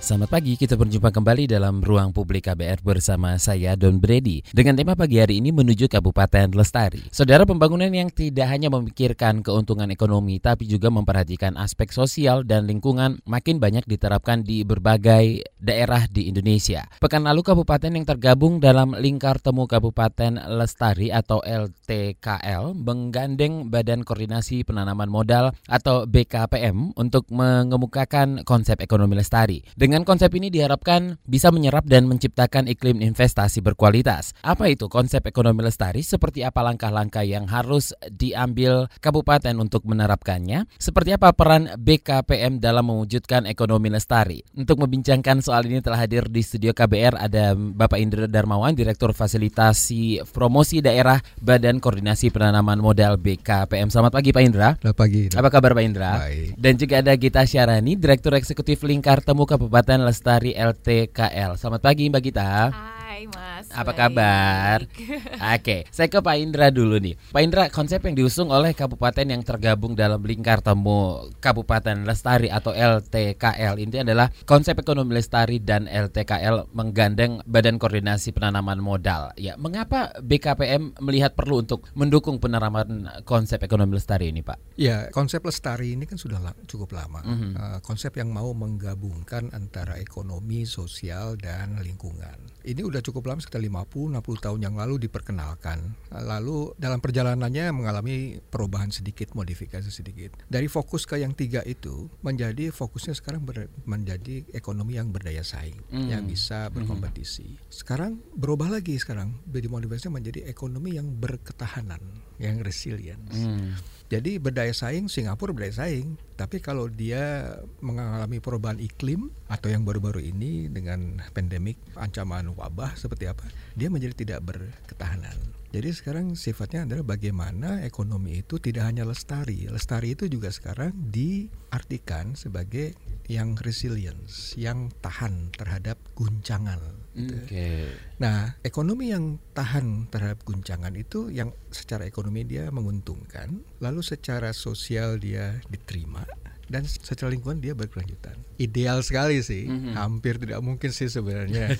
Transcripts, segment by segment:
Selamat pagi, kita berjumpa kembali dalam Ruang Publik KBR bersama saya Don Brady dengan tema pagi hari ini menuju Kabupaten Lestari. Saudara pembangunan yang tidak hanya memikirkan keuntungan ekonomi tapi juga memperhatikan aspek sosial dan lingkungan makin banyak diterapkan di berbagai daerah di Indonesia. Pekan lalu kabupaten yang tergabung dalam Lingkar Temu Kabupaten Lestari atau LTKL menggandeng Badan Koordinasi Penanaman Modal atau BKPM untuk mengemukakan konsep ekonomi lestari. Dengan konsep ini diharapkan bisa menyerap dan menciptakan iklim investasi berkualitas. Apa itu konsep ekonomi lestari? Seperti apa langkah-langkah yang harus diambil kabupaten untuk menerapkannya? Seperti apa peran BKPM dalam mewujudkan ekonomi lestari? Untuk membincangkan soal ini telah hadir di studio KBR ada Bapak Indra Darmawan, Direktur Fasilitasi Promosi Daerah Badan Koordinasi Penanaman Modal BKPM. Selamat pagi Pak Indra. Selamat pagi. Apa kabar Pak Indra? Baik. Dan juga ada Gita Syarani, Direktur Eksekutif Lingkar Temu Kabupaten Kabupaten Lestari LTKL. Selamat pagi Mbak Gita. Hai Mas. Apa baik. kabar? Oke, saya ke Pak Indra dulu nih. Pak Indra, konsep yang diusung oleh kabupaten yang tergabung dalam lingkar temu Kabupaten Lestari atau LTKL ini adalah konsep ekonomi lestari dan LTKL menggandeng Badan Koordinasi Penanaman Modal. Ya, mengapa BKPM melihat perlu untuk mendukung penerapan konsep ekonomi lestari ini, Pak? Ya, konsep lestari ini kan sudah cukup lama. Mhm. Uh, konsep yang mau menggabungkan antara ekonomi, sosial, dan lingkungan. Ini udah cukup lama sekitar 50-60 tahun yang lalu diperkenalkan. Lalu dalam perjalanannya mengalami perubahan sedikit, modifikasi sedikit. Dari fokus ke yang tiga itu menjadi fokusnya sekarang ber- menjadi ekonomi yang berdaya saing, Hmm. yang bisa berkompetisi. Sekarang berubah lagi sekarang, dimodifikasinya menjadi ekonomi yang berketahanan, yang resilience. Hmm. Jadi berdaya saing Singapura berdaya saing, tapi kalau dia mengalami perubahan iklim atau yang baru-baru ini dengan pandemik ancaman wabah seperti apa, dia menjadi tidak berketahanan. Jadi sekarang sifatnya adalah bagaimana ekonomi itu tidak hanya lestari, lestari itu juga sekarang diartikan sebagai yang resilience, yang tahan terhadap guncangan. gitu. Oke. Nah, ekonomi yang tahan terhadap guncangan itu yang secara ekonomi dia menguntungkan, lalu secara sosial dia diterima dan secara lingkungan dia berkelanjutan. Ideal sekali sih, Mhm. hampir tidak mungkin sih sebenarnya.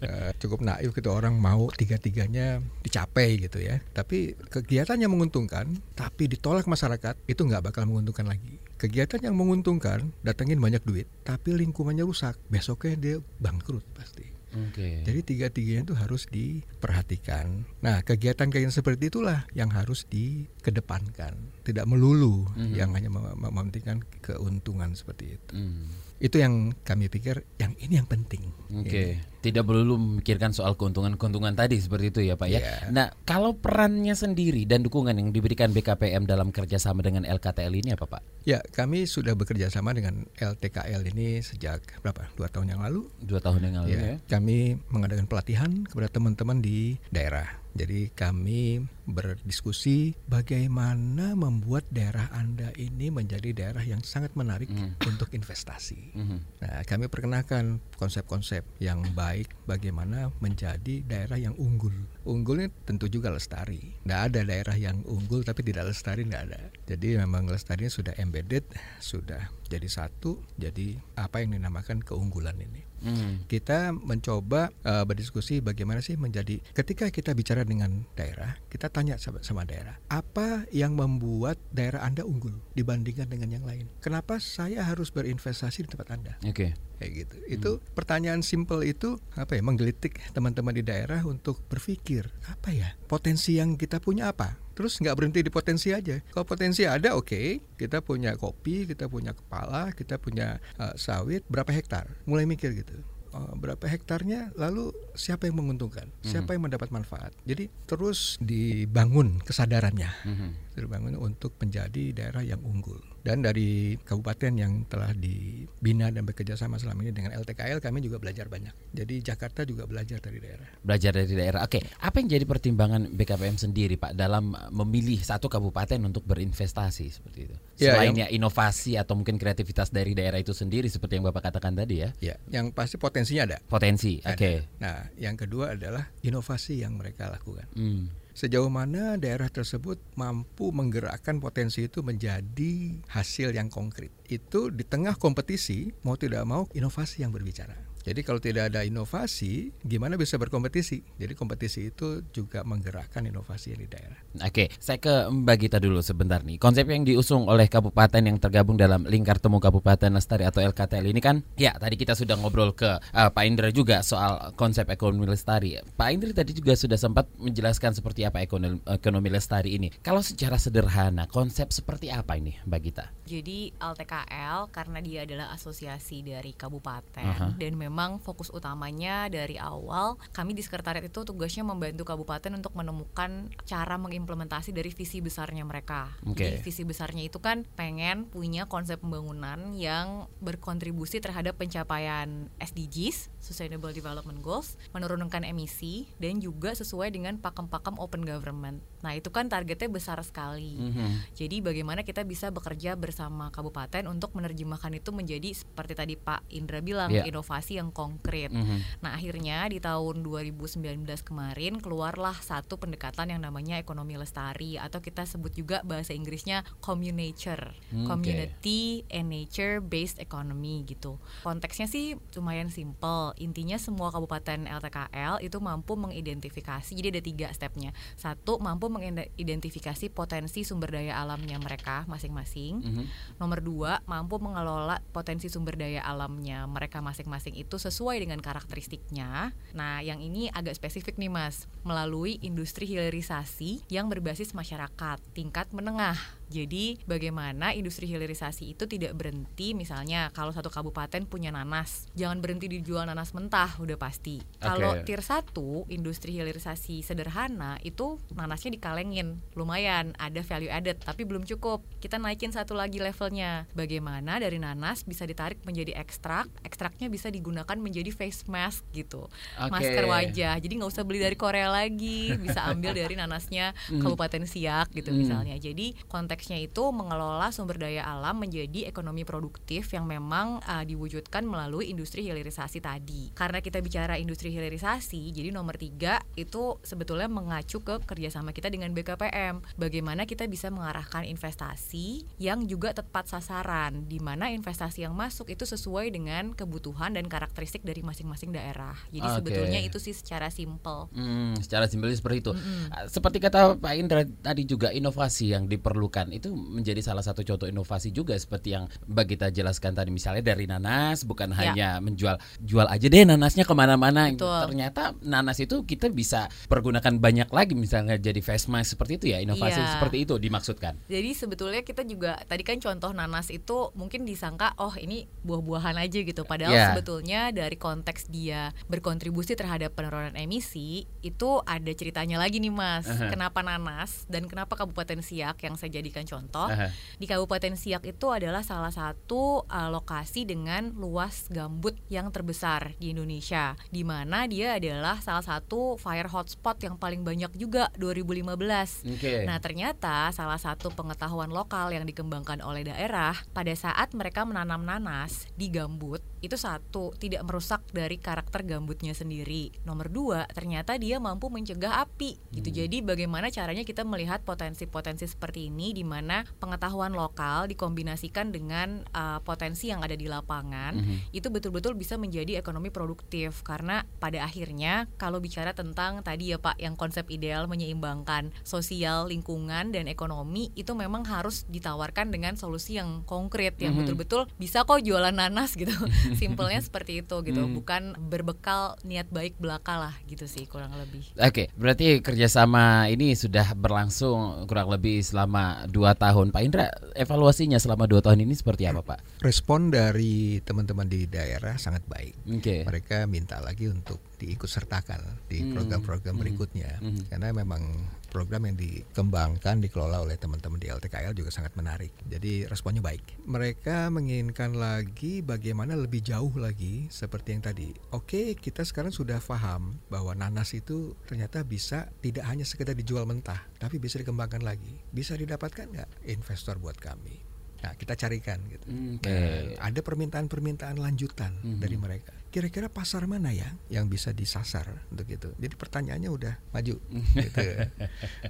Eh, cukup naif gitu orang mau tiga-tiganya dicapai gitu ya. Tapi kegiatan yang menguntungkan tapi ditolak masyarakat itu nggak bakal menguntungkan lagi. Kegiatan yang menguntungkan datangin banyak duit tapi lingkungannya rusak, besoknya dia bangkrut pasti. Oke. Jadi tiga-tiganya itu harus diperhatikan. Nah, kegiatan-kegiatan seperti itulah yang harus dikedepankan, tidak melulu Mhm. yang hanya mem- mem- mementingkan keuntungan seperti itu. Hmm. Itu yang kami pikir yang ini yang penting. Oke, Ini. tidak perlu memikirkan soal keuntungan-keuntungan tadi seperti itu ya Pak ya. Iya. Nah, kalau perannya sendiri dan dukungan yang diberikan BKPM dalam kerjasama dengan LKTL ini apa Pak? Ya, kami sudah bekerja sama dengan LTKL ini sejak berapa? Dua tahun yang lalu. Dua tahun yang lalu ya. Ya, kami mengadakan pelatihan kepada teman-teman di daerah. Jadi kami berdiskusi bagaimana membuat daerah Anda ini menjadi daerah yang sangat menarik Hmm. untuk investasi. Mhm. Nah, kami perkenalkan konsep-konsep yang baik bagaimana menjadi daerah yang unggul. Unggulnya tentu juga lestari. Tidak ada daerah yang unggul tapi tidak lestari, tidak ada. Jadi memang lestarinya sudah embedded, sudah jadi satu, jadi apa yang dinamakan keunggulan ini Hmm. kita mencoba uh, berdiskusi bagaimana sih menjadi ketika kita bicara dengan daerah kita tanya sama, sama daerah apa yang membuat daerah anda unggul dibandingkan dengan yang lain? Kenapa saya harus berinvestasi di tempat anda? Oke. kayak gitu. Itu pertanyaan simple itu apa ya menggelitik teman-teman di daerah untuk berpikir apa ya potensi yang kita punya apa terus nggak berhenti di potensi aja. Kalau potensi ada oke kita punya kopi kita punya kepala kita punya uh, sawit berapa hektar? Mulai mikir gitu. Uh, berapa hektarnya? Lalu siapa yang menguntungkan? Siapa yang mendapat manfaat? Jadi terus dibangun kesadarannya. Mhm. terbangun untuk menjadi daerah yang unggul. Dan dari kabupaten yang telah dibina dan bekerja sama selama ini dengan LTKL kami juga belajar banyak. Jadi Jakarta juga belajar dari daerah. Belajar dari daerah. Oke, apa yang jadi pertimbangan BKPM sendiri Pak dalam memilih satu kabupaten untuk berinvestasi seperti itu? Ya, Selainnya inovasi atau mungkin kreativitas dari daerah itu sendiri seperti yang Bapak katakan tadi ya. Ya, yang pasti potensinya ada. Potensi. Oke. Nah, yang kedua adalah inovasi yang mereka lakukan. Hmm. Sejauh mana daerah tersebut mampu menggerakkan potensi itu menjadi hasil yang konkret. Itu di tengah kompetisi mau tidak mau inovasi yang berbicara. Jadi kalau tidak ada inovasi, gimana bisa berkompetisi? Jadi kompetisi itu juga menggerakkan inovasi di daerah. Oke, saya ke Mbak Gita dulu sebentar nih. Konsep yang diusung oleh kabupaten yang tergabung dalam Lingkar Temu Kabupaten Lestari atau LKTL ini kan, ya tadi kita sudah ngobrol ke uh, Pak Indra juga soal konsep ekonomi lestari. Pak Indra tadi juga sudah sempat menjelaskan seperti apa ekonomi, ekonomi lestari ini. Kalau secara sederhana, konsep seperti apa ini, Mbak Gita? Jadi LTKL karena dia adalah asosiasi dari kabupaten uh -huh. dan memang memang fokus utamanya dari awal kami di sekretariat itu tugasnya membantu kabupaten untuk menemukan cara mengimplementasi dari visi besarnya mereka. Okay. Jadi visi besarnya itu kan pengen punya konsep pembangunan yang berkontribusi terhadap pencapaian SDGs, Sustainable Development Goals, menurunkan emisi dan juga sesuai dengan pakem-pakem open government. Nah, itu kan targetnya besar sekali. Mm -hmm. Jadi bagaimana kita bisa bekerja bersama kabupaten untuk menerjemahkan itu menjadi seperti tadi Pak Indra bilang yeah. inovasi yang konkret. Mm -hmm. Nah akhirnya di tahun 2019 kemarin keluarlah satu pendekatan yang namanya ekonomi lestari atau kita sebut juga bahasa Inggrisnya communature, okay. community and nature based economy gitu. Konteksnya sih lumayan simple. Intinya semua kabupaten LTKL itu mampu mengidentifikasi. Jadi ada tiga stepnya. Satu mampu mengidentifikasi potensi sumber daya alamnya mereka masing-masing. Mm -hmm. Nomor dua mampu mengelola potensi sumber daya alamnya mereka masing-masing itu itu sesuai dengan karakteristiknya. Nah, yang ini agak spesifik nih Mas, melalui industri hilirisasi yang berbasis masyarakat tingkat menengah jadi bagaimana industri hilirisasi itu tidak berhenti misalnya kalau satu kabupaten punya nanas, jangan berhenti dijual nanas mentah udah pasti. Okay. Kalau tier 1 industri hilirisasi sederhana itu nanasnya dikalengin, lumayan ada value added tapi belum cukup. Kita naikin satu lagi levelnya. Bagaimana dari nanas bisa ditarik menjadi ekstrak, ekstraknya bisa digunakan menjadi face mask gitu. Okay. Masker wajah. Jadi nggak usah beli dari Korea lagi, bisa ambil dari nanasnya hmm. Kabupaten Siak gitu mm. misalnya. Jadi konteks konteksnya itu mengelola sumber daya alam menjadi ekonomi produktif yang memang uh, diwujudkan melalui industri hilirisasi tadi. Karena kita bicara industri hilirisasi, jadi nomor tiga itu sebetulnya mengacu ke kerjasama kita dengan BKPM. Bagaimana kita bisa mengarahkan investasi yang juga tepat sasaran, di mana investasi yang masuk itu sesuai dengan kebutuhan dan karakteristik dari masing-masing daerah. Jadi okay. sebetulnya itu sih secara simpel. Hmm, secara simpel seperti itu. Mm -hmm. Seperti kata Pak Indra tadi juga inovasi yang diperlukan itu menjadi salah satu contoh inovasi juga seperti yang Mbak kita jelaskan tadi misalnya dari nanas bukan ya. hanya menjual jual aja deh nanasnya ke mana-mana ternyata nanas itu kita bisa pergunakan banyak lagi misalnya jadi face mask seperti itu ya inovasi ya. seperti itu dimaksudkan jadi sebetulnya kita juga tadi kan contoh nanas itu mungkin disangka oh ini buah-buahan aja gitu padahal ya. sebetulnya dari konteks dia berkontribusi terhadap penurunan emisi itu ada ceritanya lagi nih mas uh -huh. kenapa nanas dan kenapa Kabupaten Siak yang saya jadikan contoh uh-huh. di Kabupaten Siak itu adalah salah satu uh, lokasi dengan luas gambut yang terbesar di Indonesia di mana dia adalah salah satu fire hotspot yang paling banyak juga 2015. Okay. Nah, ternyata salah satu pengetahuan lokal yang dikembangkan oleh daerah pada saat mereka menanam nanas di gambut itu satu tidak merusak dari karakter gambutnya sendiri. Nomor dua ternyata dia mampu mencegah api gitu. Hmm. Jadi bagaimana caranya kita melihat potensi-potensi seperti ini di mana pengetahuan lokal dikombinasikan dengan uh, potensi yang ada di lapangan mm-hmm. itu betul-betul bisa menjadi ekonomi produktif karena pada akhirnya kalau bicara tentang tadi ya Pak yang konsep ideal menyeimbangkan sosial, lingkungan dan ekonomi itu memang harus ditawarkan dengan solusi yang konkret yang mm-hmm. betul-betul bisa kok jualan nanas gitu. Simpelnya seperti itu gitu, mm. bukan berbekal niat baik belaka lah gitu sih kurang lebih. Oke, okay, berarti kerjasama ini sudah berlangsung kurang lebih selama dua tahun Pak Indra evaluasinya selama dua tahun ini seperti apa Pak? Respon dari teman-teman di daerah sangat baik. Okay. Mereka minta lagi untuk diikut sertakan di hmm. program-program hmm. berikutnya hmm. karena memang program yang dikembangkan dikelola oleh teman-teman di LTKL juga sangat menarik. Jadi responnya baik. Mereka menginginkan lagi bagaimana lebih jauh lagi seperti yang tadi. Oke, kita sekarang sudah paham bahwa nanas itu ternyata bisa tidak hanya sekedar dijual mentah, tapi bisa dikembangkan lagi. Bisa didapatkan nggak investor buat kami? Nah, kita carikan gitu. Oke. Dan ada permintaan-permintaan lanjutan Mhm. dari mereka. Kira-kira pasar mana ya yang bisa disasar untuk itu? Jadi pertanyaannya udah maju, gitu.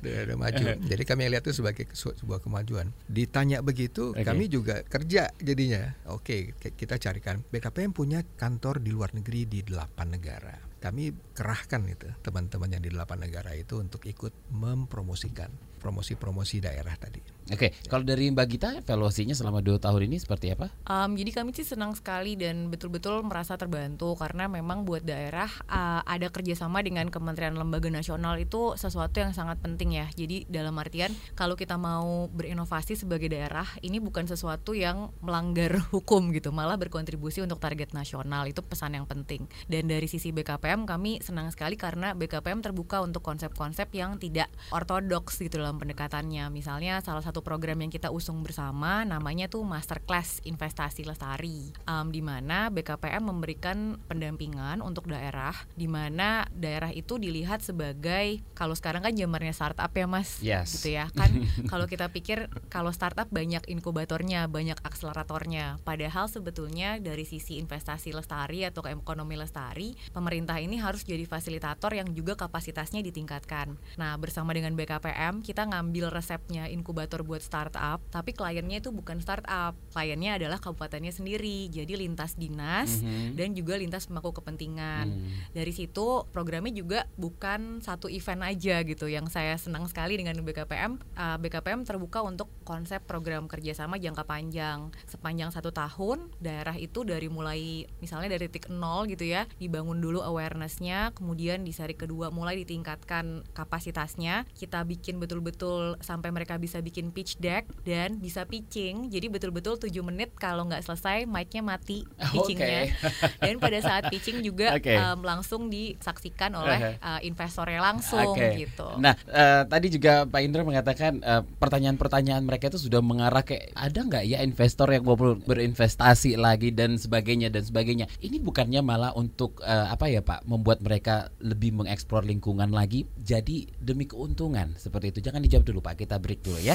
udah, udah maju. Jadi kami lihat itu sebagai sebuah kemajuan. Ditanya begitu, Oke. kami juga kerja jadinya. Oke, k- kita carikan. BKPM punya kantor di luar negeri di delapan negara. Kami kerahkan itu teman-teman yang di delapan negara itu untuk ikut mempromosikan promosi-promosi daerah tadi. Oke, kalau dari Mbak Gita evaluasinya selama dua tahun ini seperti apa? Um, jadi kami sih senang sekali dan betul-betul merasa terbantu karena memang buat daerah uh, ada kerjasama dengan Kementerian Lembaga Nasional itu sesuatu yang sangat penting ya. Jadi dalam artian kalau kita mau berinovasi sebagai daerah ini bukan sesuatu yang melanggar hukum gitu, malah berkontribusi untuk target nasional itu pesan yang penting. Dan dari sisi BKPM kami senang sekali karena BKPM terbuka untuk konsep-konsep yang tidak ortodoks gitu dalam pendekatannya. Misalnya salah satu program yang kita usung bersama namanya tuh Masterclass Investasi Lestari. Em, di mana BKPM memberikan pendampingan untuk daerah di mana daerah itu dilihat sebagai kalau sekarang kan zamannya startup ya Mas. Yes. Gitu ya. Kan kalau kita pikir kalau startup banyak inkubatornya, banyak akseleratornya. Padahal sebetulnya dari sisi investasi lestari atau ekonomi lestari, pemerintah ini harus jadi fasilitator yang juga kapasitasnya ditingkatkan. Nah, bersama dengan BKPM kita ngambil resepnya inkubator buat startup, tapi kliennya itu bukan startup. Kliennya adalah kabupatennya sendiri. Jadi lintas dinas Mhm. dan juga lintas pemangku kepentingan. Hmm. Dari situ programnya juga bukan satu event aja gitu. Yang saya senang sekali dengan BKPM, uh, BKPM terbuka untuk konsep program kerjasama jangka panjang sepanjang satu tahun. Daerah itu dari mulai misalnya dari titik nol gitu ya, dibangun dulu awarenessnya, kemudian di seri kedua mulai ditingkatkan kapasitasnya. Kita bikin betul-betul sampai mereka bisa bikin pitch deck dan bisa pitching. Jadi betul-betul 7 menit kalau nggak selesai mic-nya mati pitchingnya. Dan pada saat pitching juga Oke. um, langsung disaksikan oleh uh, investornya langsung Oke. gitu. Nah, eh, tadi juga Pak Indra mengatakan eh, pertanyaan-pertanyaan mereka itu sudah mengarah ke ada nggak ya investor yang mau ber- berinvestasi lagi dan sebagainya dan sebagainya. Ini bukannya malah untuk eh, apa ya Pak, membuat mereka lebih mengeksplor lingkungan lagi. Jadi demi keuntungan seperti itu. Jangan dijawab dulu Pak, kita break dulu ya.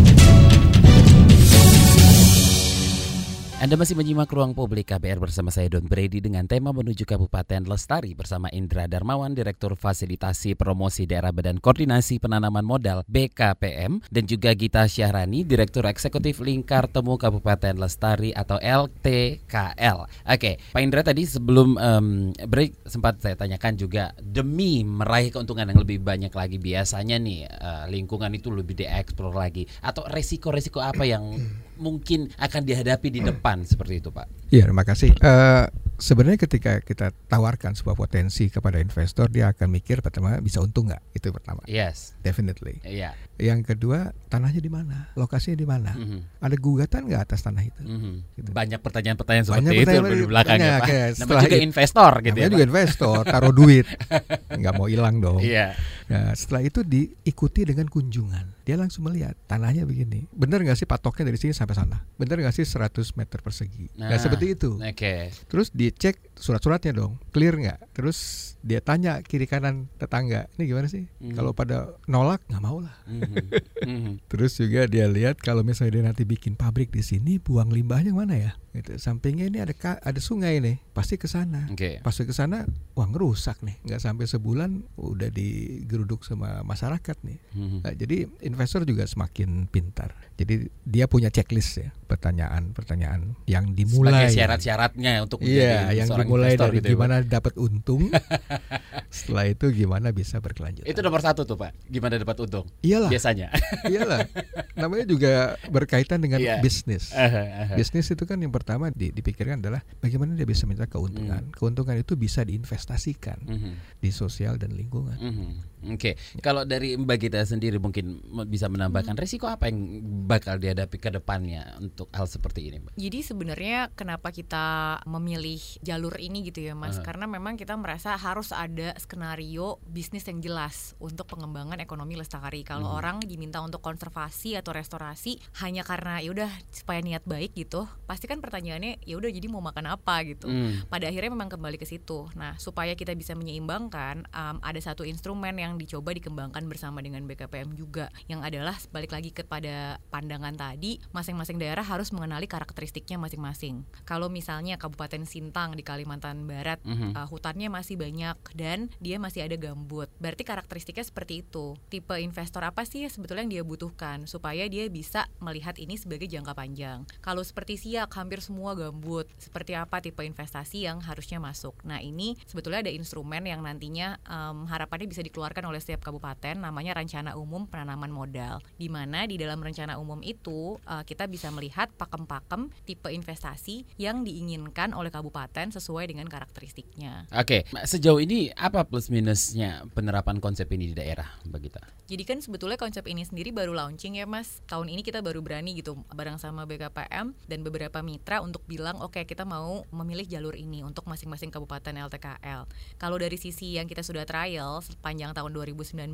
Anda masih menyimak ruang publik KBR bersama saya Don Brady dengan tema menuju Kabupaten Lestari bersama Indra Darmawan, Direktur Fasilitasi Promosi Daerah Badan Koordinasi Penanaman Modal BKPM dan juga Gita Syahrani, Direktur Eksekutif Lingkar Temu Kabupaten Lestari atau LTKL. Oke, Pak Indra tadi sebelum em, break sempat saya tanyakan juga demi meraih keuntungan yang lebih banyak lagi biasanya nih eh, lingkungan itu lebih dieksplor lagi atau resiko-resiko apa yang mungkin akan dihadapi di depan seperti itu Pak. Iya, terima kasih. Eh, sebenarnya ketika kita tawarkan sebuah potensi kepada investor, dia akan mikir pertama bisa untung nggak? Itu pertama, Yes. definitely. Iya. Yang kedua, tanahnya di mana? Lokasinya di mana? Mhm. Ada gugatan nggak atas tanah itu? Mhm. Gitu. Banyak pertanyaan-pertanyaan seperti Banyak itu pertanyaan di belakang ya banyak, Pak. ya. Namanya juga itu- investor gitu Namanya ya juga Pak. investor, taruh duit, nggak mau hilang dong. Iya. Nah, setelah itu diikuti dengan kunjungan. Dia langsung melihat tanahnya begini. Bener nggak sih patoknya dari sini sampai sana? Bener nggak sih 100 meter persegi? Nah, Nah, seperti itu. Oke. Terus dicek surat-suratnya dong, clear nggak? Terus dia tanya kiri kanan tetangga, ini gimana sih? Hmm. Kalau pada nolak nggak mau lah. Mhm. Mhm. Terus juga dia lihat kalau misalnya dia nanti bikin pabrik di sini, buang limbahnya mana ya? Gitu. Sampingnya ini ada ka- ada sungai nih, pasti ke sana. Oke. Pas ke sana, wah ngerusak nih. Nggak sampai sebulan udah digeruduk sama masyarakat nih. Mhm. Nah, jadi investor juga semakin pintar. Jadi dia punya checklist ya, pertanyaan-pertanyaan yang dimulai. Sebagai syarat-syaratnya untuk Iya, menjadi yang investor dari gitu ya, gimana dapat untung, setelah itu gimana bisa berkelanjutan. Itu nomor satu tuh Pak. Gimana dapat untung? iyalah, Biasanya. iyalah. Namanya juga berkaitan dengan Iya. bisnis. Aha, aha. Bisnis itu kan yang pertama di- dipikirkan adalah bagaimana dia bisa minta keuntungan. Hmm. Keuntungan itu bisa diinvestasikan Mhm. di sosial dan lingkungan. Mhm. Oke, kalau dari Mbak Gita sendiri mungkin bisa menambahkan resiko apa yang bakal dihadapi ke depannya untuk hal seperti ini, Mbak? Jadi sebenarnya kenapa kita memilih jalur ini gitu ya Mas? Aha. Karena memang kita merasa harus ada skenario bisnis yang jelas untuk pengembangan ekonomi lestari. Kalau Mhm. orang diminta untuk konservasi atau restorasi hanya karena ya udah supaya niat baik gitu, pasti kan pertanyaannya ya udah jadi mau makan apa gitu. Hmm. Pada akhirnya memang kembali ke situ. Nah, supaya kita bisa menyeimbangkan, um, ada satu instrumen yang dicoba dikembangkan bersama dengan BKPM juga, yang adalah balik lagi kepada pandangan tadi, masing-masing daerah harus mengenali karakteristiknya masing-masing. Kalau misalnya Kabupaten Sintang di Kalimantan Barat, Mhm. uh, hutannya masih banyak dan dia masih ada gambut, berarti karakteristiknya seperti itu. Tipe investor apa sih sebetulnya yang dia butuhkan supaya dia bisa melihat ini sebagai jangka panjang. Kalau seperti Siak hampir semua gambut, seperti apa tipe investasi yang harusnya masuk. Nah ini sebetulnya ada instrumen yang nantinya em, harapannya bisa dikeluarkan oleh setiap kabupaten, namanya Rencana Umum Penanaman Modal. Di mana di dalam rencana umum itu eh, kita bisa melihat pakem-pakem tipe investasi yang diinginkan oleh kabupaten sesuai dengan karakteristiknya. Oke, sejauh ini apa plus minusnya penerapan konsep ini di daerah, Mbak Gita? Jadi kan sebetulnya konsep ini sendiri baru launching ya Mas. Tahun ini kita baru berani gitu bareng sama BKPM dan beberapa mitra untuk bilang oke kita mau memilih jalur ini untuk masing-masing kabupaten LTKL. Kalau dari sisi yang kita sudah trial sepanjang tahun 2019,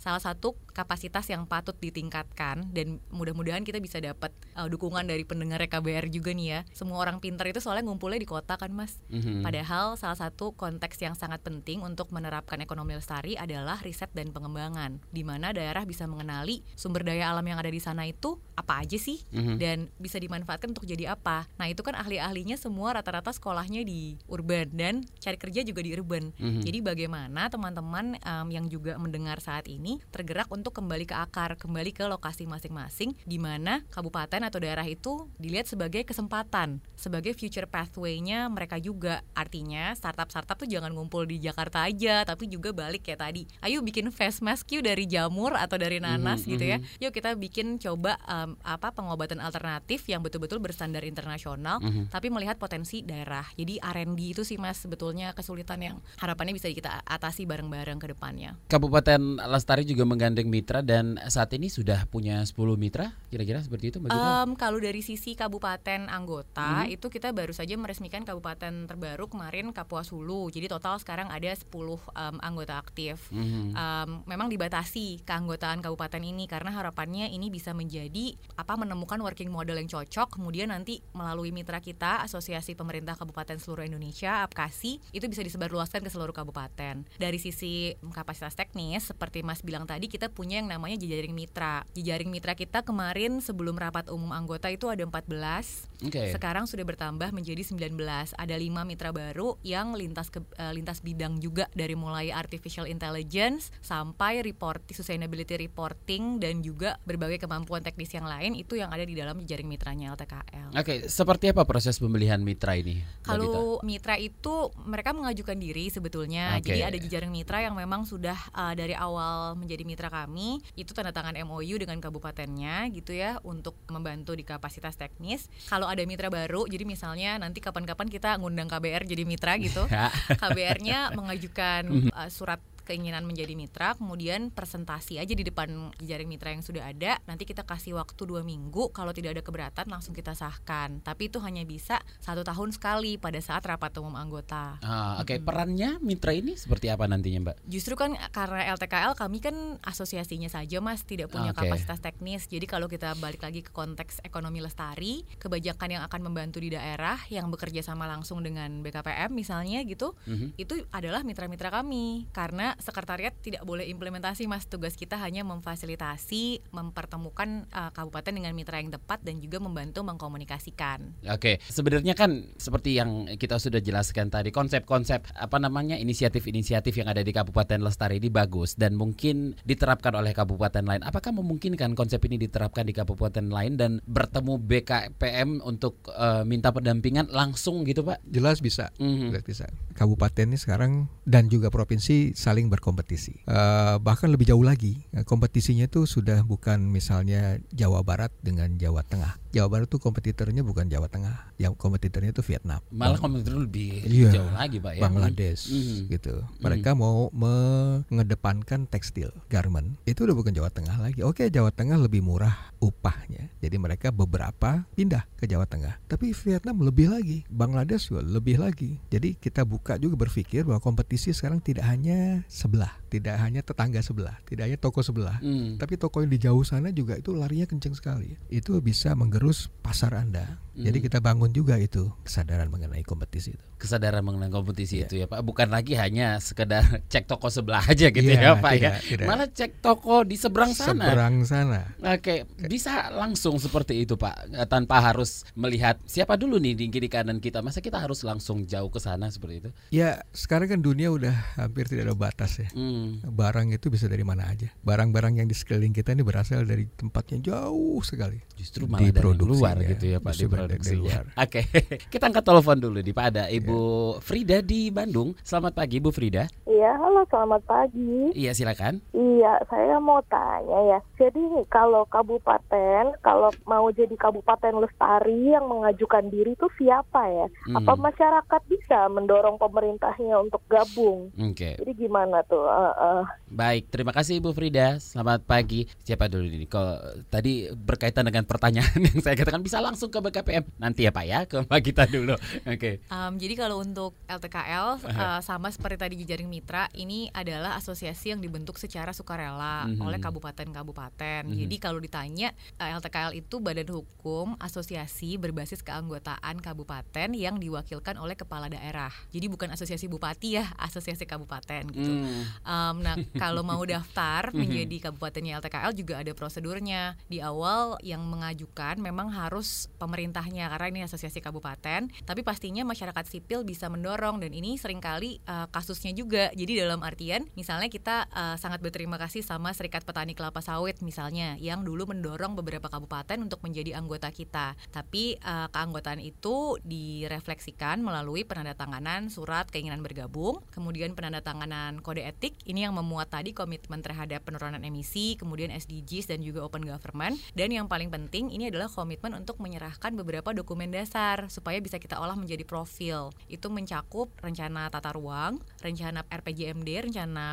salah satu kapasitas yang patut ditingkatkan dan mudah-mudahan kita bisa dapat uh, dukungan dari pendengar KBR juga nih ya. Semua orang pintar itu soalnya ngumpulnya di kota kan Mas. Mhm. Padahal salah satu konteks yang sangat penting untuk menerapkan ekonomi lestari adalah riset dan pengembangan, di mana daerah bisa mengenali sumber daya alam yang ada di sana itu apa aja sih Mhm. dan bisa dimanfaatkan untuk jadi apa. Nah itu kan ahli-ahlinya semua rata-rata sekolahnya di urban dan cari kerja juga di urban. Mhm. Jadi bagaimana teman-teman em, yang juga mendengar saat ini tergerak untuk kembali ke akar, kembali ke lokasi masing-masing, di mana kabupaten atau daerah itu dilihat sebagai kesempatan, sebagai future pathway-nya mereka juga. Artinya startup-startup tuh jangan ngumpul di Jakarta aja, tapi juga balik kayak tadi. Ayo bikin face mask yuk dari jamur atau dari nanas Mhm, gitu ya. mhm. Yuk kita bikin coba em, apa pengobatan alternatif yang betul-betul berstandar internasional, Mhm. tapi melihat potensi daerah. Jadi R&D itu sih Mas sebetulnya kesulitan yang harapannya bisa kita atasi bareng-bareng ke depannya. Kabupaten Lestari juga menggandeng mitra dan saat ini sudah punya 10 mitra, kira-kira seperti itu Mbak? Em, kalau dari sisi kabupaten anggota Mhm. itu kita baru saja meresmikan kabupaten terbaru kemarin Kapuas Hulu. Jadi total sekarang ada 10 em, anggota aktif. Mhm. Em, memang dibatasi keanggotaan kabupaten ini karena harapannya ini bisa menjadi apa menemukan working model yang cocok kemudian nanti melalui mitra kita Asosiasi Pemerintah Kabupaten Seluruh Indonesia APKASI itu bisa disebarluaskan ke seluruh kabupaten. Dari sisi kapasitas teknis seperti Mas bilang tadi kita punya yang namanya jejaring mitra. Jejaring mitra kita kemarin sebelum rapat umum anggota itu ada 14 Oke. sekarang sudah bertambah menjadi 19. Ada lima mitra baru yang lintas ke, eh, lintas bidang juga dari mulai artificial intelligence sampai report sustainability reporting dan juga berbagai kemampuan teknis yang lain itu yang ada di dalam jaring mitranya LTKL. Oke, seperti apa proses pemilihan mitra ini? Kalau mitra itu mereka mengajukan diri sebetulnya. Oke. Jadi ada jejaring mitra yang memang sudah uh, dari awal menjadi mitra kami. Itu tanda tangan MOU dengan kabupatennya gitu ya untuk membantu di kapasitas teknis. Kalau ada mitra baru, jadi misalnya nanti kapan-kapan kita ngundang KBR jadi mitra gitu. Ya. KBR-nya mengajukan uh, surat keinginan menjadi mitra, kemudian presentasi aja di depan jejaring mitra yang sudah ada. Nanti kita kasih waktu dua minggu. Kalau tidak ada keberatan, langsung kita sahkan. Tapi itu hanya bisa satu tahun sekali pada saat rapat umum anggota. Ah, Oke, perannya mitra ini seperti apa nantinya Mbak? Justru kan karena LTKL kami kan asosiasinya saja mas tidak punya Oke. kapasitas teknis. Jadi kalau kita balik lagi ke konteks ekonomi lestari, kebijakan yang akan membantu di daerah yang bekerja sama langsung dengan BKPM misalnya gitu, Mhm. itu adalah mitra-mitra kami karena sekretariat tidak boleh implementasi mas tugas kita hanya memfasilitasi mempertemukan uh, kabupaten dengan mitra yang tepat dan juga membantu mengkomunikasikan Oke, sebenarnya kan seperti yang kita sudah jelaskan tadi, konsep-konsep apa namanya inisiatif-inisiatif yang ada di Kabupaten Lestari ini bagus dan mungkin diterapkan oleh kabupaten lain. Apakah memungkinkan konsep ini diterapkan di kabupaten lain dan bertemu BKPM untuk eh, minta pendampingan langsung gitu, Pak? Jelas bisa. Mhm. Jelas bisa. Kabupaten ini sekarang dan juga provinsi saling berkompetisi. Eh, bahkan lebih jauh lagi, eh, kompetisinya itu sudah bukan misalnya Jawa Barat dengan Jawa Tengah. Jawa Barat tuh kompetitornya bukan Jawa Tengah, yang kompetitornya itu Vietnam. Malah komentar lebih Iya, jauh lagi, Pak ya. Bangladesh Mhm. gitu. Mereka mau mengedepankan tekstil garment. Itu udah bukan Jawa Tengah lagi. Oke, Jawa Tengah lebih murah upahnya. Jadi mereka mereka beberapa pindah ke Jawa Tengah. Tapi Vietnam lebih lagi, Bangladesh juga lebih lagi. Jadi kita buka juga berpikir bahwa kompetisi sekarang tidak hanya sebelah, tidak hanya tetangga sebelah, tidak hanya toko sebelah, Hmm. tapi toko yang di jauh sana juga itu larinya kenceng sekali. Itu bisa menggerus pasar Anda. Jadi Hmm. kita bangun juga itu kesadaran mengenai kompetisi itu. kesadaran mengenai kompetisi Iya. itu ya Pak bukan lagi hanya sekedar cek toko sebelah aja gitu ya Iya, Pak ya tidak, tidak. malah cek toko di seberang sana Seberang sana. Oke, bisa langsung seperti itu Pak, Eh, tanpa harus melihat siapa dulu nih di kiri kanan kita. Masa kita harus langsung jauh ke sana seperti itu? Ya sekarang kan dunia udah hampir tidak ada batas ya. Hmm. Barang itu bisa dari mana aja. Barang-barang yang di sekeliling kita ini berasal dari tempat yang jauh sekali. Justru malah dari luar gitu ya Pak, Justru dari- dari luar. Oke, kita angkat telepon dulu di Pak. Ada Ibu Frida di Bandung. Selamat pagi Bu Frida. Iya, halo selamat pagi. Iya silakan. Iya, saya mau tanya ya. Jadi nih kalau kabupaten, kalau mau jadi kabupaten lestari yang mengajukan diri itu siapa ya? Apa Hmm. masyarakat bisa mendorong pemerintahnya untuk gabung? Oke, Jadi gimana tuh? Eh, eh. baik. Terima kasih Ibu Frida. Selamat pagi. Siapa dulu ini? Kalau tadi berkaitan dengan pertanyaan yang saya katakan bisa langsung ke BKPM nanti ya Pak ya ke Mbak kita dulu. Oke. Um, jadi kalau untuk LTKL uh, sama seperti tadi jejaring mitra, ini adalah asosiasi yang dibentuk secara sukarela Mhm. oleh kabupaten-kabupaten. Mhm. Jadi kalau ditanya uh, LTKL itu badan hukum asosiasi berbasis keanggotaan kabupaten yang diwakilkan oleh kepala daerah. Jadi bukan asosiasi bupati ya, asosiasi kabupaten gitu. Hmm. Um, nah, kalau mau daftar Mhm. menjadi kabupatennya LTKL juga ada prosedurnya. Di awal yang mengajukan memang harus pemerintahnya karena ini asosiasi kabupaten, tapi pastinya masyarakat sipil bisa mendorong dan ini sering kali uh, kasusnya juga. Jadi dalam artian misalnya kita uh, sangat berterima kasih sama Serikat Petani Kelapa Sawit misalnya yang dulu mendorong beberapa kabupaten untuk menjadi anggota kita. Tapi uh, keanggotaan itu direfleksikan melalui penandatanganan surat keinginan bergabung, kemudian penandatanganan kode etik ini yang memuat tadi komitmen terhadap penurunan emisi, kemudian SDGs dan juga open government dan yang paling penting ini adalah komitmen untuk menyerahkan beberapa dokumen dasar supaya bisa kita olah menjadi profil. Itu mencakup rencana tata ruang, rencana RPJMD, rencana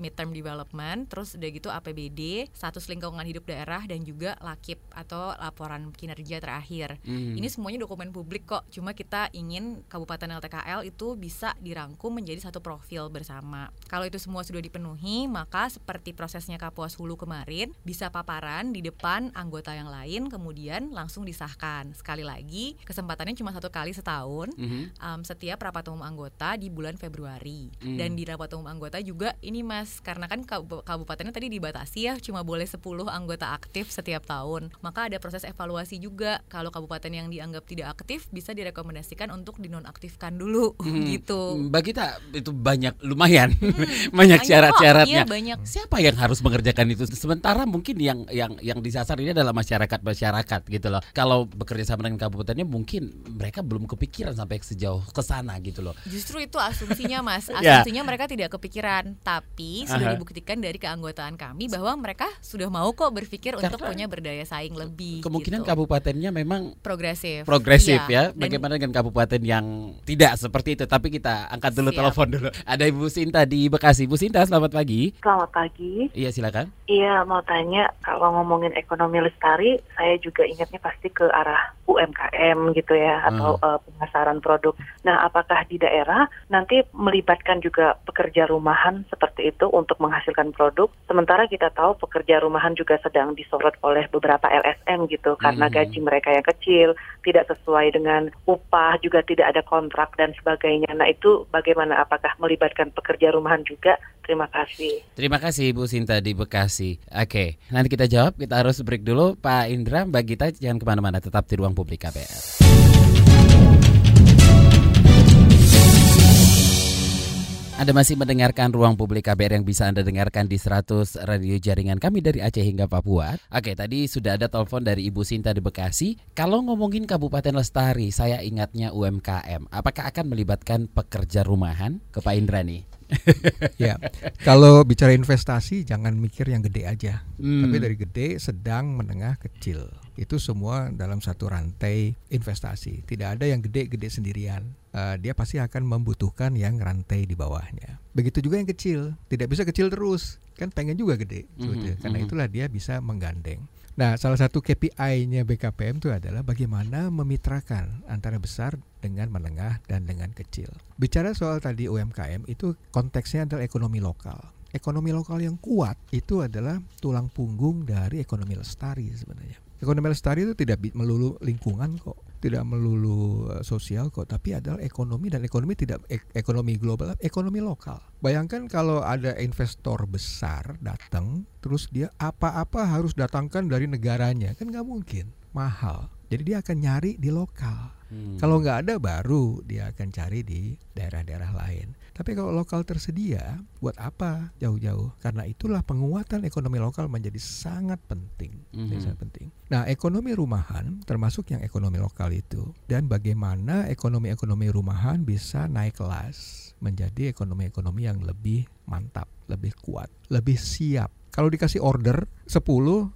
midterm development, terus udah gitu APBD, status lingkungan hidup daerah dan juga LAKIP atau laporan kinerja terakhir. Hmm. Ini semuanya dokumen publik kok. Cuma kita ingin Kabupaten LTKL itu bisa dirangkum menjadi satu profil bersama. Kalau itu semua sudah dipenuhi, maka seperti prosesnya Kapuas Hulu kemarin, bisa paparan di depan anggota yang lain, kemudian langsung disahkan. Sekali lagi, kesempatannya cuma satu kali setahun. Mhm. um, setiap rapat umum anggota di bulan Februari Hmm. dan di rapat umum anggota juga ini mas karena kan kabu- kabupatennya tadi dibatasi ya cuma boleh 10 anggota aktif setiap tahun maka ada proses evaluasi juga kalau kabupaten yang dianggap tidak aktif bisa direkomendasikan untuk dinonaktifkan dulu Hmm. gitu Mbak kita itu banyak lumayan banyak Banyak kok, syarat-syaratnya. iya, banyak. Siapa yang harus mengerjakan itu? Sementara mungkin yang yang yang disasar ini adalah masyarakat masyarakat gitu loh. Kalau bekerja sama dengan kabupatennya mungkin mereka belum kepikiran sampai sejauh ke sana gitu loh. Justru itu asumsinya mas Ya. Asumsinya mereka tidak kepikiran Tapi sudah Aha. dibuktikan dari keanggotaan kami Bahwa mereka sudah mau kok berpikir untuk Karena punya berdaya saing lebih Kemungkinan gitu. kabupatennya memang progresif progresif ya. Iya, dan- Bagaimana dengan kabupaten yang tidak seperti itu? Tapi kita angkat dulu Siap. telepon dulu. Ada Ibu Sinta di Bekasi. Bu Sinta, selamat pagi. Selamat pagi. Iya silakan. Iya, mau tanya kalau ngomongin ekonomi lestari, saya juga ingatnya pasti ke arah UMKM gitu ya atau eh, pemasaran produk. Nah, apakah di daerah nanti melibatkan juga pekerja rumahan seperti itu untuk menghasilkan produk? Sementara kita tahu pekerja rumahan juga sedang disorot oleh beberapa LSM gitu karena Mhm. gaji mereka yang kecil, tidak sesuai dengan upah, juga tidak ada kontrak dan sebagainya. Nah, itu bagaimana apakah melibatkan pekerja rumahan juga? Terima kasih. Terima kasih Ibu Sinta di Bekasi. Oke, nanti kita jawab. Kita harus break dulu. Pak Indra, Mbak Gita jangan ke mana-mana. Tetap di ruang publik KPR. Anda masih mendengarkan Ruang Publik KBR yang bisa Anda dengarkan di 100 radio jaringan kami dari Aceh hingga Papua. Oke, tadi sudah ada telepon dari Ibu Sinta di Bekasi. Kalau ngomongin Kabupaten Lestari, saya ingatnya UMKM. Apakah akan melibatkan pekerja rumahan? Ke Pak Indra nih. ya, kalau bicara investasi jangan mikir yang gede aja. Hmm. Tapi dari gede, sedang, menengah, kecil. Itu semua dalam satu rantai investasi. Tidak ada yang gede-gede sendirian. Eh, dia pasti akan membutuhkan yang rantai di bawahnya. Begitu juga yang kecil, tidak bisa kecil terus. Kan pengen juga gede, sebetulnya. Mhm, karena mhm. itulah dia bisa menggandeng. Nah, salah satu KPI-nya BKPM itu adalah bagaimana memitrakan antara besar dengan menengah dan dengan kecil. Bicara soal tadi UMKM itu konteksnya adalah ekonomi lokal. Ekonomi lokal yang kuat itu adalah tulang punggung dari ekonomi lestari sebenarnya. Ekonomi lestari itu tidak melulu lingkungan kok, tidak melulu eh, sosial kok, tapi adalah ekonomi dan ekonomi tidak ek ekonomi global, ekonomi lokal. Bayangkan kalau ada investor besar datang, terus dia apa-apa harus datangkan dari negaranya, kan nggak mungkin, mahal. Jadi dia akan nyari di lokal. Hmm. Kalau nggak ada baru dia akan cari di daerah-daerah lain. Tapi kalau lokal tersedia, buat apa jauh-jauh? Karena itulah penguatan ekonomi lokal menjadi sangat penting, hmm. sangat penting. Nah, ekonomi rumahan termasuk yang ekonomi lokal itu dan bagaimana ekonomi-ekonomi rumahan bisa naik kelas menjadi ekonomi-ekonomi yang lebih mantap, lebih kuat, lebih siap kalau dikasih order 10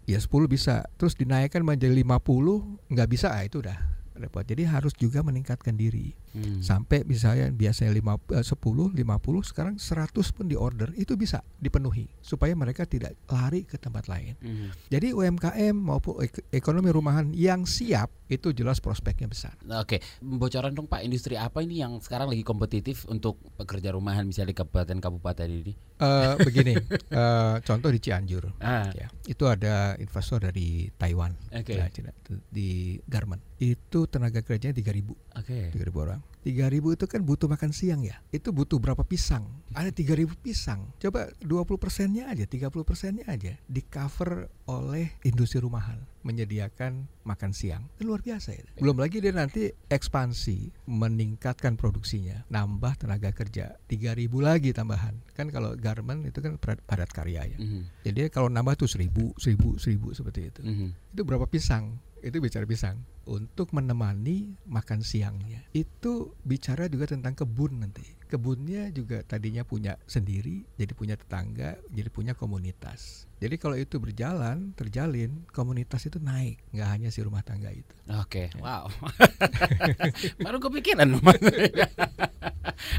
ya 10 bisa terus dinaikkan menjadi 50 nggak bisa ah itu udah repot jadi harus juga meningkatkan diri hmm. sampai misalnya biasanya 5, 10 50 sekarang 100 pun di order itu bisa dipenuhi supaya mereka tidak lari ke tempat lain hmm. jadi UMKM maupun ekonomi rumahan yang siap itu jelas prospeknya besar. Oke, bocoran dong Pak, industri apa ini yang sekarang lagi kompetitif untuk pekerja rumahan misalnya di kabupaten-kabupaten ini? Uh, begini, uh, contoh di Cianjur, ah. ya, itu ada investor dari Taiwan, okay. ya, di garment, itu tenaga kerjanya 3.000, okay. 3.000 orang. 3000 itu kan butuh makan siang ya. Itu butuh berapa pisang? Ada 3000 pisang. Coba 20 persennya aja, 30 persennya aja di cover oleh industri rumahan menyediakan makan siang. Itu luar biasa ya. Belum lagi dia nanti ekspansi, meningkatkan produksinya, nambah tenaga kerja 3000 lagi tambahan. Kan kalau garment itu kan padat karya ya. Mm -hmm. Jadi kalau nambah tuh 1000, 1000, 1000 seperti itu. Mm -hmm. Itu berapa pisang? Itu bicara pisang untuk menemani makan siangnya. Itu bicara juga tentang kebun nanti. Kebunnya juga tadinya punya sendiri, jadi punya tetangga, jadi punya komunitas. Jadi kalau itu berjalan, terjalin, komunitas itu naik, nggak hanya si rumah tangga itu. Oke, okay. ya. wow. Baru kepikiran.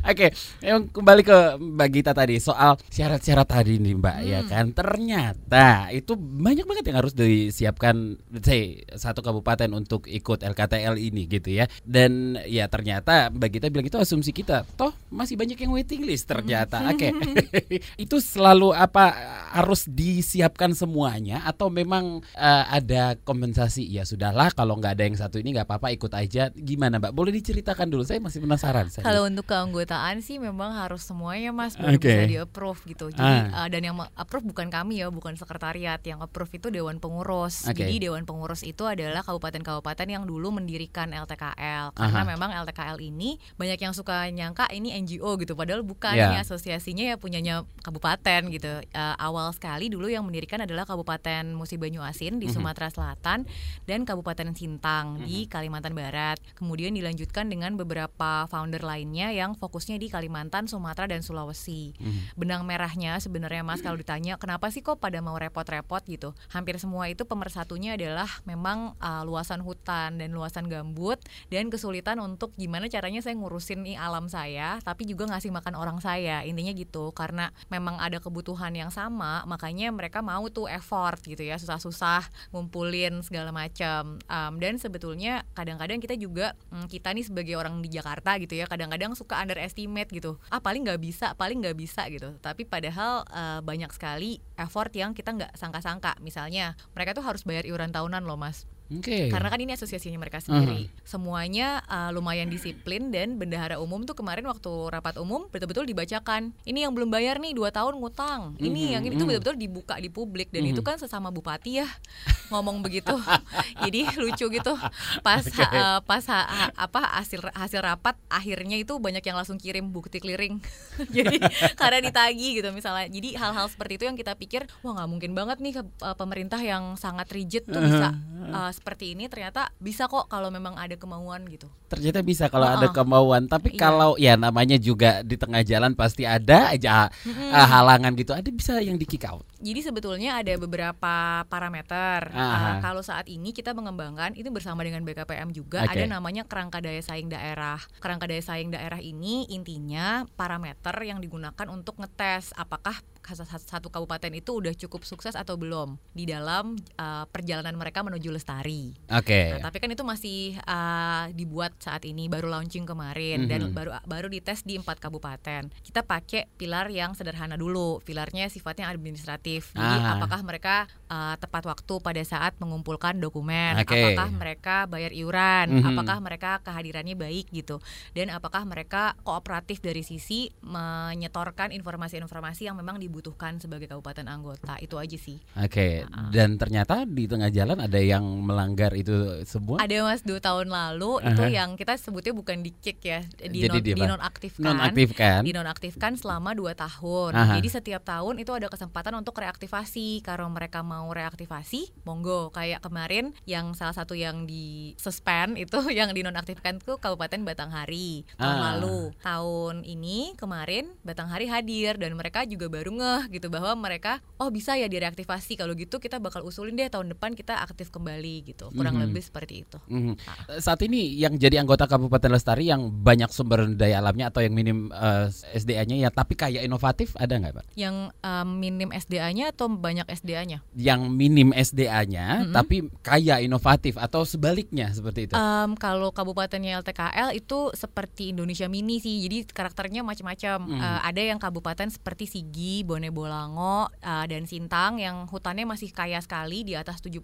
Oke, okay, kembali ke Mbak Gita tadi soal syarat-syarat tadi nih Mbak ya hmm. ya kan. Ternyata itu banyak banget yang harus disiapkan say satu kabupaten untuk ikut LKTL ini gitu ya. Dan ya ternyata Mbak Gita bilang itu asumsi kita. Toh masih banyak yang waiting list ternyata. Hmm. Oke. Okay. itu selalu apa harus disiapkan semuanya atau memang uh, ada kompensasi? Ya sudahlah kalau nggak ada yang satu ini nggak apa-apa ikut aja. Gimana Mbak? Boleh diceritakan dulu. Saya masih penasaran. Kalau untuk keanggotaan sih memang harus semuanya Mas baru okay. bisa di approve gitu. Jadi ah. uh, dan yang approve bukan kami ya, bukan sekretariat. Yang approve itu dewan pengurus. Okay. Jadi dewan pengurus itu adalah kabupaten-kabupaten yang dulu mendirikan LTKL. Karena Aha. memang LTKL ini banyak yang suka nyangka ini NGO gitu padahal bukan yeah. ini asosiasinya ya punyanya kabupaten gitu. Uh, awal sekali dulu yang mendirikan adalah Kabupaten Musi Banyu Asin di mm -hmm. Sumatera Selatan dan Kabupaten Sintang mm -hmm. di mhm. Kalimantan Barat. Kemudian dilanjutkan dengan beberapa founder lainnya yang fokusnya di Kalimantan, Sumatera dan Sulawesi. Mm. Benang merahnya sebenarnya Mas kalau ditanya kenapa sih kok pada mau repot-repot gitu? Hampir semua itu pemersatunya adalah memang uh, luasan hutan dan luasan gambut dan kesulitan untuk gimana caranya saya ngurusin nih alam saya tapi juga ngasih makan orang saya. Intinya gitu karena memang ada kebutuhan yang sama makanya mereka mau tuh effort gitu ya susah-susah ngumpulin segala macam. Um, dan sebetulnya kadang-kadang kita juga um, kita nih sebagai orang di Jakarta gitu ya kadang-kadang suka underestimate gitu. Ah paling nggak bisa paling nggak bisa gitu. Tapi padahal uh, banyak sekali effort yang kita nggak sangka-sangka. Misalnya mereka tuh harus bayar iuran tahunan loh mas Okay. Karena kan ini asosiasinya mereka sendiri. Uh -huh. Semuanya uh, lumayan disiplin dan bendahara umum tuh kemarin waktu rapat umum betul-betul dibacakan. Ini yang belum bayar nih dua tahun ngutang. Ini uh -huh. yang ini tuh betul-betul dibuka di publik dan uh -huh. itu kan sesama bupati ya ngomong begitu. Jadi lucu gitu. Pas okay. uh, pas ha, apa hasil hasil rapat akhirnya itu banyak yang langsung kirim bukti clearing. Jadi karena ditagi gitu misalnya. Jadi hal-hal seperti itu yang kita pikir wah nggak mungkin banget nih ke, uh, pemerintah yang sangat rigid tuh bisa uh, seperti ini ternyata bisa kok kalau memang ada kemauan gitu. Ternyata bisa kalau uh -uh. ada kemauan, tapi iya. kalau ya namanya juga di tengah jalan pasti ada aja uh, halangan gitu. Ada bisa yang di kick out. Jadi sebetulnya ada beberapa parameter. Uh, kalau saat ini kita mengembangkan itu bersama dengan BKPM juga okay. ada namanya kerangka daya saing daerah. Kerangka daya saing daerah ini intinya parameter yang digunakan untuk ngetes apakah satu kabupaten itu udah cukup sukses atau belum di dalam uh, perjalanan mereka menuju lestari. Oke. Okay. Nah, tapi kan itu masih uh, dibuat saat ini baru launching kemarin mm -hmm. dan baru baru dites di empat kabupaten. Kita pakai pilar yang sederhana dulu. Pilarnya sifatnya administratif. Jadi ah. apakah mereka uh, tepat waktu pada saat mengumpulkan dokumen? Okay. Apakah mereka bayar iuran? Mm -hmm. Apakah mereka kehadirannya baik gitu? Dan apakah mereka kooperatif dari sisi menyetorkan informasi-informasi yang memang dibutuhkan dibutuhkan sebagai kabupaten anggota itu aja sih. Oke. Okay. Uh. Dan ternyata di tengah jalan ada yang melanggar itu semua? Ada mas dua tahun lalu uh -huh. itu yang kita sebutnya bukan di kick ya, di Jadi non, di nonaktifkan. Nonaktifkan. Dinonaktifkan selama dua tahun. Uh -huh. Jadi setiap tahun itu ada kesempatan untuk reaktivasi. Kalau mereka mau reaktivasi, monggo. Kayak kemarin yang salah satu yang di suspend itu yang dinonaktifkan itu Kabupaten Batanghari tahun uh. lalu. Tahun ini kemarin Batanghari hadir dan mereka juga baru nge ngeh gitu bahwa mereka oh bisa ya direaktivasi kalau gitu kita bakal usulin deh tahun depan kita aktif kembali gitu kurang mm -hmm. lebih seperti itu. Mm -hmm. nah. Saat ini yang jadi anggota Kabupaten Lestari yang banyak sumber daya alamnya atau yang minim uh, eh, SDA-nya ya tapi kayak inovatif ada nggak pak? Yang um, minim SDA-nya atau banyak SDA-nya? Yang minim SDA-nya mm -hmm. tapi kaya inovatif atau sebaliknya seperti itu? Um, kalau kabupatennya LTKL itu seperti Indonesia Mini sih jadi karakternya macam-macam. Mm. Uh, ada yang kabupaten seperti Sigi, Bone Bolango uh, dan Sintang yang hutannya masih kaya sekali di atas 70%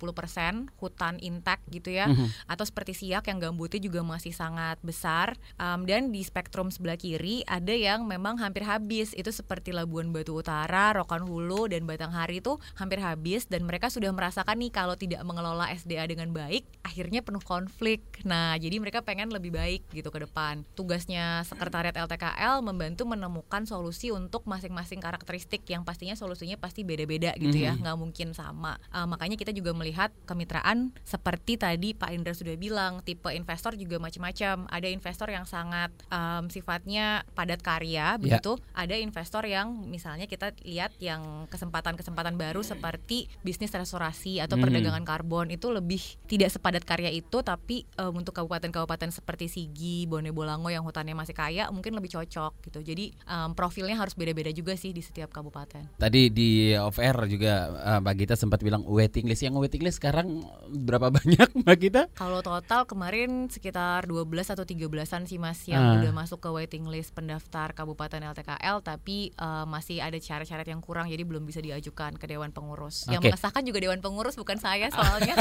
hutan intact gitu ya. Mm -hmm. Atau seperti Siak yang gambutnya juga masih sangat besar. Um, dan di spektrum sebelah kiri ada yang memang hampir habis. Itu seperti Labuan Batu Utara, Rokan Hulu dan Batanghari itu hampir habis dan mereka sudah merasakan nih kalau tidak mengelola SDA dengan baik akhirnya penuh konflik. Nah, jadi mereka pengen lebih baik gitu ke depan. Tugasnya sekretariat LTKL membantu menemukan solusi untuk masing-masing karakteristik yang pastinya solusinya pasti beda-beda gitu ya, mm-hmm. nggak mungkin sama. Uh, makanya kita juga melihat kemitraan seperti tadi Pak Indra sudah bilang, tipe investor juga macam-macam. Ada investor yang sangat um, sifatnya padat karya, yeah. begitu. Ada investor yang misalnya kita lihat yang kesempatan-kesempatan baru seperti bisnis restorasi atau mm-hmm. perdagangan karbon itu lebih tidak sepadat karya itu, tapi um, untuk kabupaten-kabupaten seperti Sigi, Bone Bolango yang hutannya masih kaya mungkin lebih cocok gitu. Jadi um, profilnya harus beda-beda juga sih di setiap kabupaten kabupaten. Tadi di off air juga uh, Mbak Gita sempat bilang waiting list. Yang waiting list sekarang berapa banyak Mbak Gita? Kalau total kemarin sekitar 12 atau 13-an sih Mas yang uh. udah masuk ke waiting list pendaftar Kabupaten LTKL tapi uh, masih ada syarat-syarat yang kurang jadi belum bisa diajukan ke dewan pengurus. Okay. Yang mengesahkan juga dewan pengurus bukan saya soalnya.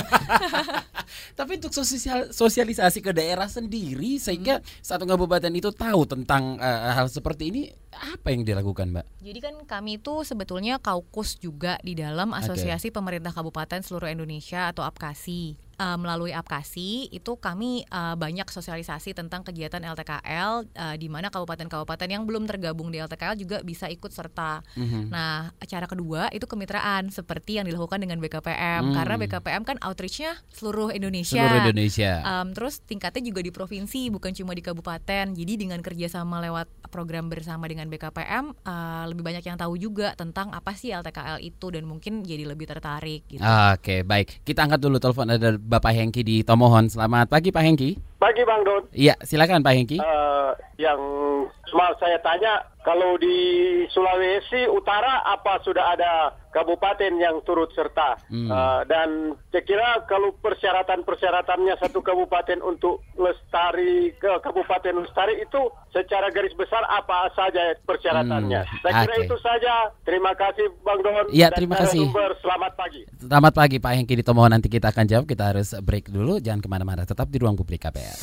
tapi untuk sosial sosialisasi ke daerah sendiri sehingga hmm. satu kabupaten itu tahu tentang uh, hal seperti ini apa yang dilakukan, Mbak? Jadi kan kami itu sebetulnya kaukus juga di dalam Asosiasi okay. Pemerintah Kabupaten Seluruh Indonesia atau APKASI uh, melalui aplikasi itu kami uh, banyak sosialisasi tentang kegiatan LTKL uh, di mana kabupaten-kabupaten yang belum tergabung di LTKL juga bisa ikut serta. Mm-hmm. Nah, cara kedua itu kemitraan seperti yang dilakukan dengan BKPM mm. karena BKPM kan outreachnya seluruh Indonesia. Seluruh Indonesia. Um, terus tingkatnya juga di provinsi bukan cuma di kabupaten. Jadi dengan kerjasama lewat program bersama dengan BKPM uh, lebih banyak yang tahu juga tentang apa sih LTKL itu dan mungkin jadi lebih tertarik. Gitu. Oke, okay, baik. Kita angkat dulu telepon ada Bapak Hengki di Tomohon. Selamat pagi Pak Hengki. Pagi Bang Don. Iya, silakan Pak Hengki. Uh, yang mau saya tanya, kalau di Sulawesi Utara apa sudah ada kabupaten yang turut serta? Hmm. Uh, dan saya kira kalau persyaratan-persyaratannya satu kabupaten untuk lestari ke kabupaten lestari itu secara garis besar apa saja persyaratannya? Hmm. Saya kira okay. itu saja. Terima kasih Bang Don. Iya, terima kasih. Sumber. Selamat pagi. Selamat pagi Pak Hengki di Tomohon. Nanti kita akan jawab. Kita harus break dulu. Jangan ke mana-mana. Tetap di ruang publik KPR.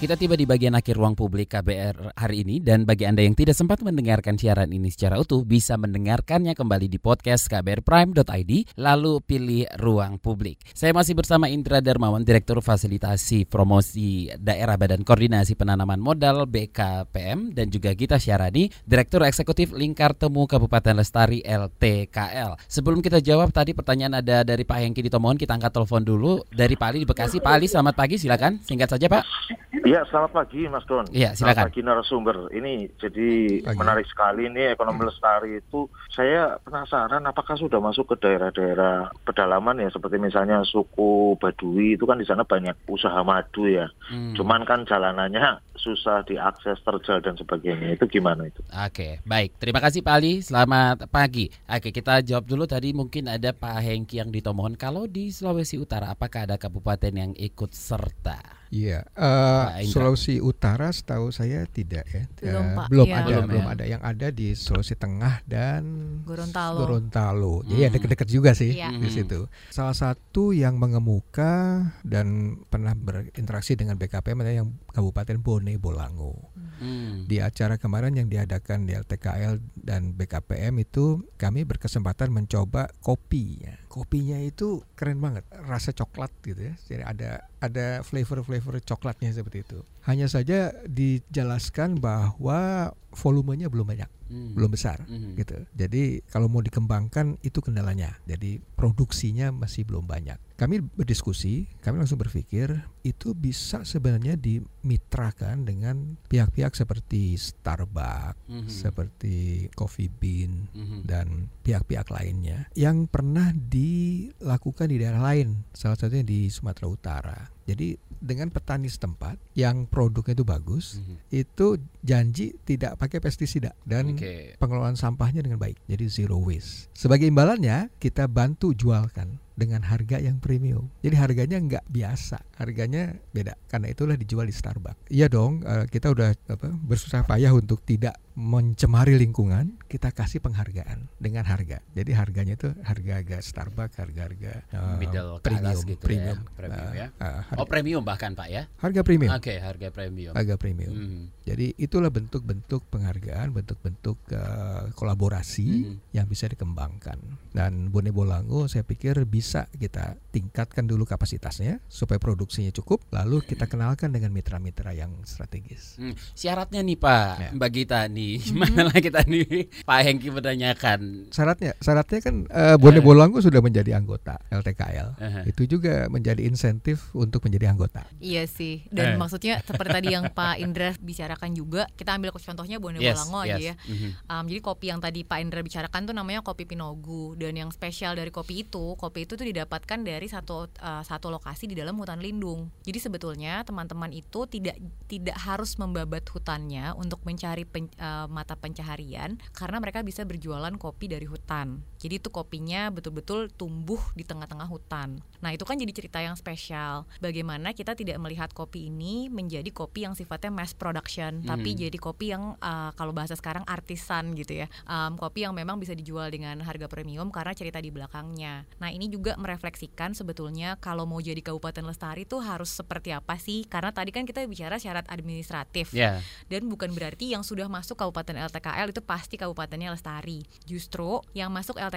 Kita tiba di bagian akhir ruang publik KBR hari ini dan bagi Anda yang tidak sempat mendengarkan siaran ini secara utuh bisa mendengarkannya kembali di podcast kbrprime.id lalu pilih ruang publik. Saya masih bersama Indra Darmawan, Direktur Fasilitasi Promosi Daerah Badan Koordinasi Penanaman Modal BKPM dan juga Gita Syarani, Direktur Eksekutif Lingkar Temu Kabupaten Lestari LTKL. Sebelum kita jawab tadi pertanyaan ada dari Pak Hengki di Tomohon, kita angkat telepon dulu dari Pak Ali di Bekasi. Pak Ali selamat pagi silakan, singkat saja Pak. Iya, selamat pagi Mas Don. Iya, Selamat silakan. pagi narasumber. Ini jadi Pagi. menarik sekali ini ekonomi lestari itu. Saya penasaran apakah sudah masuk ke daerah-daerah pedalaman ya seperti misalnya suku Baduy itu kan di sana banyak usaha madu ya. Hmm. Cuman kan jalanannya susah diakses terjal dan sebagainya. Itu gimana itu? Oke, baik. Terima kasih Pak Ali. Selamat pagi. Oke, kita jawab dulu tadi mungkin ada Pak Hengki yang ditomohon. Kalau di Sulawesi Utara, apakah ada kabupaten yang ikut serta? Iya, eh, Indra. Sulawesi Utara setahu saya tidak ya. Belum, Pak. Belum Iya. ada, Belum, belum, ya. ada. Yang ada di Sulawesi Tengah dan Gorontalo. Gorontalo. Jadi Hmm. ada dekat juga sih Iya. di Hmm. situ. Salah satu yang mengemuka dan pernah berinteraksi dengan BKPM adalah yang Kabupaten Bone Bolango. Hmm. Di acara kemarin yang diadakan di LTKL dan BKPM itu kami berkesempatan mencoba kopinya. Kopinya itu keren banget, rasa coklat gitu ya. Jadi ada ada flavor-flavor coklatnya seperti itu. Hanya saja dijelaskan bahwa volumenya belum banyak, Hmm. belum besar Hmm. gitu. Jadi kalau mau dikembangkan itu kendalanya. Jadi produksinya masih belum banyak. Kami berdiskusi, kami langsung berpikir itu bisa sebenarnya dimitrakan dengan pihak-pihak seperti Starbucks, Mhm. seperti Coffee Bean Mhm. dan pihak-pihak lainnya yang pernah dilakukan di daerah lain, salah satunya di Sumatera Utara. Jadi dengan petani setempat yang produknya itu bagus, Mhm. itu janji tidak pakai pestisida dan Oke. pengelolaan sampahnya dengan baik. Jadi zero waste. Sebagai imbalannya kita bantu jualkan dengan harga yang premium. Jadi harganya nggak biasa, harganya beda. Karena itulah dijual di Starbucks. Iya dong, eh, kita udah apa, bersusah payah untuk tidak mencemari lingkungan, kita kasih penghargaan dengan harga. Jadi harganya itu harga-harga Starbucks, harga-harga eh, Middle premium, gitu ya, premium, premium Eh, ya. eh, harga, Oh, premium bahkan Pak ya? harga premium, Oke, harga premium. harga premium. Hmm. Jadi itulah bentuk-bentuk penghargaan, bentuk-bentuk eh, kolaborasi Mhm. yang bisa dikembangkan. Dan Bone Bolango saya pikir bisa kita tingkatkan dulu kapasitasnya supaya produksinya cukup, lalu kita kenalkan dengan mitra-mitra yang strategis. Hmm, Syaratnya nih Pak, Ya. Mbak Gita nih, gimana lah kita nih Pak Hengki menanyakan. Syaratnya, syaratnya kan eh, Bone Eh. Bolango sudah menjadi anggota LTKL. Aha. Itu juga menjadi insentif untuk menjadi anggota. Iya sih. Dan Eh. maksudnya seperti tadi yang Pak Indra bicarakan juga, kita ambil contohnya Bone Yes, Bolango yes. aja ya. Mhm. Um, jadi kopi yang tadi Pak Indra bicarakan tuh namanya kopi Pinogu dan yang spesial dari kopi itu, kopi itu tuh didapatkan dari satu uh, satu lokasi di dalam hutan lindung. Jadi sebetulnya teman-teman itu tidak tidak harus membabat hutannya untuk mencari pen- uh, mata pencaharian karena mereka bisa berjualan kopi dari hutan. Jadi itu kopinya betul-betul tumbuh di tengah-tengah hutan. Nah, itu kan jadi cerita yang spesial. Bagaimana kita tidak melihat kopi ini menjadi kopi yang sifatnya mass production, tapi Mhm. jadi kopi yang uh, kalau bahasa sekarang artisan gitu ya. Um, kopi yang memang bisa dijual dengan harga premium karena cerita di belakangnya. Nah, ini juga merefleksikan sebetulnya kalau mau jadi kabupaten lestari itu harus seperti apa sih? Karena tadi kan kita bicara syarat administratif Ya. dan bukan berarti yang sudah masuk kabupaten LTKL itu pasti kabupatennya lestari. Justru yang masuk LTKL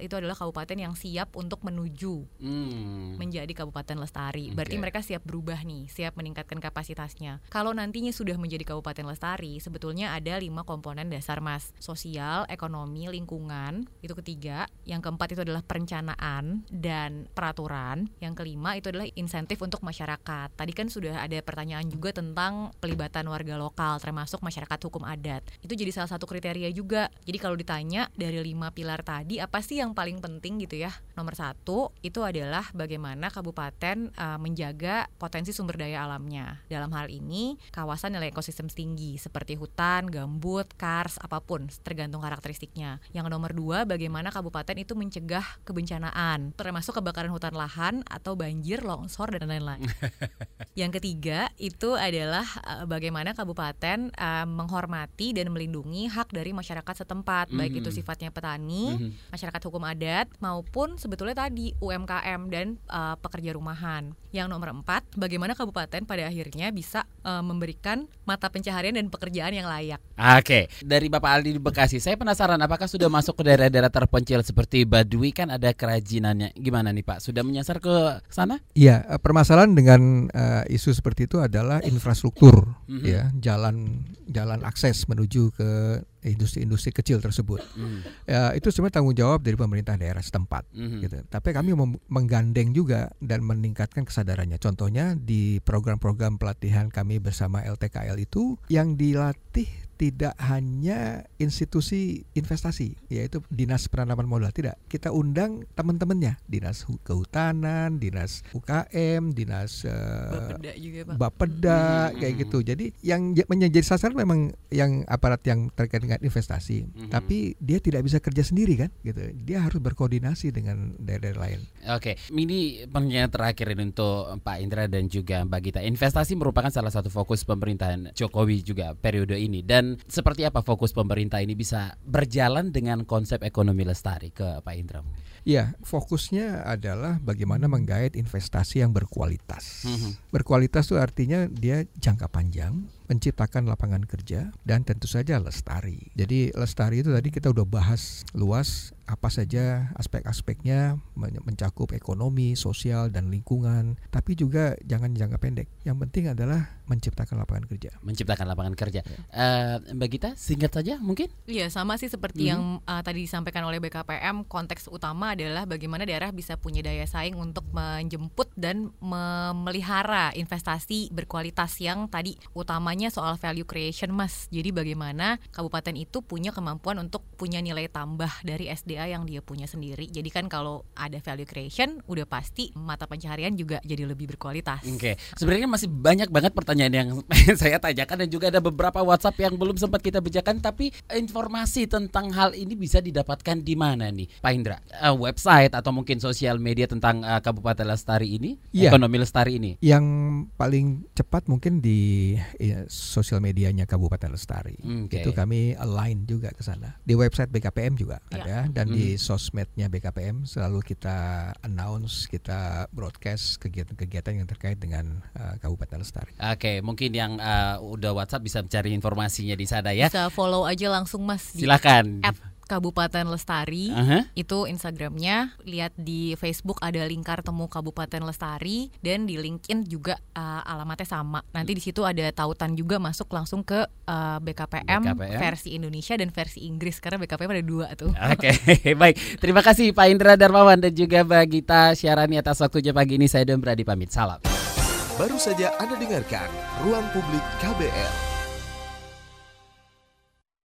itu adalah kabupaten yang siap untuk menuju Hmm. menjadi kabupaten lestari. Berarti Oke. mereka siap berubah nih, siap meningkatkan kapasitasnya. Kalau nantinya sudah menjadi kabupaten lestari, sebetulnya ada lima komponen dasar mas: sosial, ekonomi, lingkungan. Itu ketiga. Yang keempat itu adalah perencanaan dan peraturan. Yang kelima itu adalah insentif untuk masyarakat. Tadi kan sudah ada pertanyaan juga tentang pelibatan warga lokal, termasuk masyarakat hukum adat. Itu jadi salah satu kriteria juga. Jadi kalau ditanya dari lima pilar tadi, apa sih yang paling penting gitu ya? Nomor satu itu adalah bagaimana kabupaten uh, menjaga potensi sumber daya alamnya. Dalam hal ini kawasan nilai ekosistem tinggi seperti hutan, gambut, kars, apa pun tergantung karakteristiknya. Yang nomor dua bagaimana kabupaten itu mencegah kebencanaan termasuk kebakaran hutan lahan atau banjir, longsor dan lain-lain. Yang ketiga itu adalah uh, bagaimana kabupaten uh, menghormati dan melindungi hak dari masyarakat setempat, baik Mhm. itu sifatnya petani, Mhm. Masyarakat hukum adat maupun sebetulnya tadi UMKM dan uh, pekerja rumahan. Yang nomor empat, bagaimana kabupaten pada akhirnya bisa uh, memberikan mata pencaharian dan pekerjaan yang layak. Oke, dari Bapak Aldi di Bekasi, saya penasaran apakah sudah masuk ke daerah-daerah terpencil seperti Baduy kan ada kerajinannya. Gimana nih Pak? Sudah menyasar ke sana? Iya, eh, permasalahan dengan eh, isu seperti itu adalah infrastruktur, Mhm. ya, jalan jalan akses menuju ke industri-industri kecil tersebut. Mm. Ya, itu sebenarnya tanggung jawab dari pemerintah daerah setempat. Mm. Gitu. Tapi kami menggandeng juga dan meningkatkan kesadarannya. Contohnya di program-program pelatihan kami bersama LTKL itu yang dilatih tidak hanya institusi investasi yaitu dinas penanaman modal tidak. Kita undang teman-temannya dinas kehutanan dinas UKM dinas uh, Bapeda juga Pak. Bapeda hmm. kayak gitu. Jadi yang menjadi sasaran memang yang aparat yang terkait dengan investasi. Hmm. tapi dia tidak bisa kerja sendiri kan? Gitu. Dia harus berkoordinasi dengan daerah-daerah lain. Oke. Ini pertanyaan terakhir ini untuk Pak Indra dan juga Mbak Gita. Investasi merupakan salah satu fokus pemerintahan Jokowi juga periode ini. Dan dan seperti apa fokus pemerintah ini bisa berjalan dengan konsep ekonomi lestari ke Pak Indra? Ya, fokusnya adalah bagaimana menggait investasi yang berkualitas. Mm -hmm. Berkualitas itu artinya dia jangka panjang, menciptakan lapangan kerja dan tentu saja lestari. Jadi lestari itu tadi kita udah bahas luas apa saja aspek-aspeknya mencakup ekonomi, sosial dan lingkungan, tapi juga jangan jangka pendek. Yang penting adalah menciptakan lapangan kerja. Menciptakan lapangan kerja. Ya. Uh, Mbak Gita, singkat saja mungkin? Iya, sama sih seperti hmm. yang uh, tadi disampaikan oleh BKPM, konteks utama adalah bagaimana daerah bisa punya daya saing untuk menjemput dan memelihara investasi berkualitas yang tadi utamanya soal value creation, Mas. Jadi bagaimana kabupaten itu punya kemampuan untuk punya nilai tambah dari SDA yang dia punya sendiri. Jadi kan kalau ada value creation, udah pasti mata pencaharian juga jadi lebih berkualitas. Oke, okay. sebenarnya masih banyak banget pertanyaan yang saya tanyakan dan juga ada beberapa WhatsApp yang belum sempat kita bacakan tapi informasi tentang hal ini bisa didapatkan di mana nih Pak Indra? Uh, website atau mungkin sosial media tentang uh, Kabupaten Lestari ini, ya. ekonomi Lestari ini? Yang paling cepat mungkin di ya, sosial medianya Kabupaten Lestari. Okay. Itu kami align juga ke sana. Di website BKPM juga ya. ada dan hmm. di sosmednya BKPM selalu kita announce, kita broadcast kegiatan-kegiatan yang terkait dengan uh, Kabupaten Lestari. Oke. Oke, mungkin yang uh, udah WhatsApp bisa mencari informasinya di sana ya. Bisa follow aja langsung Mas. Silakan. Kabupaten Lestari. Uh -huh. itu Instagramnya. Lihat di Facebook ada lingkar temu Kabupaten Lestari. Dan di LinkedIn juga uh, alamatnya sama. Nanti di situ ada tautan juga masuk langsung ke uh, BKPM, BKPM versi Indonesia dan versi Inggris. Karena BKPM ada dua tuh. Oke okay. baik. Terima kasih Pak Indra Darmawan dan juga Mbak Gita Syarani atas waktunya pagi ini. Saya Don Brady pamit. Salam. Baru saja Anda dengarkan Ruang Publik KBR.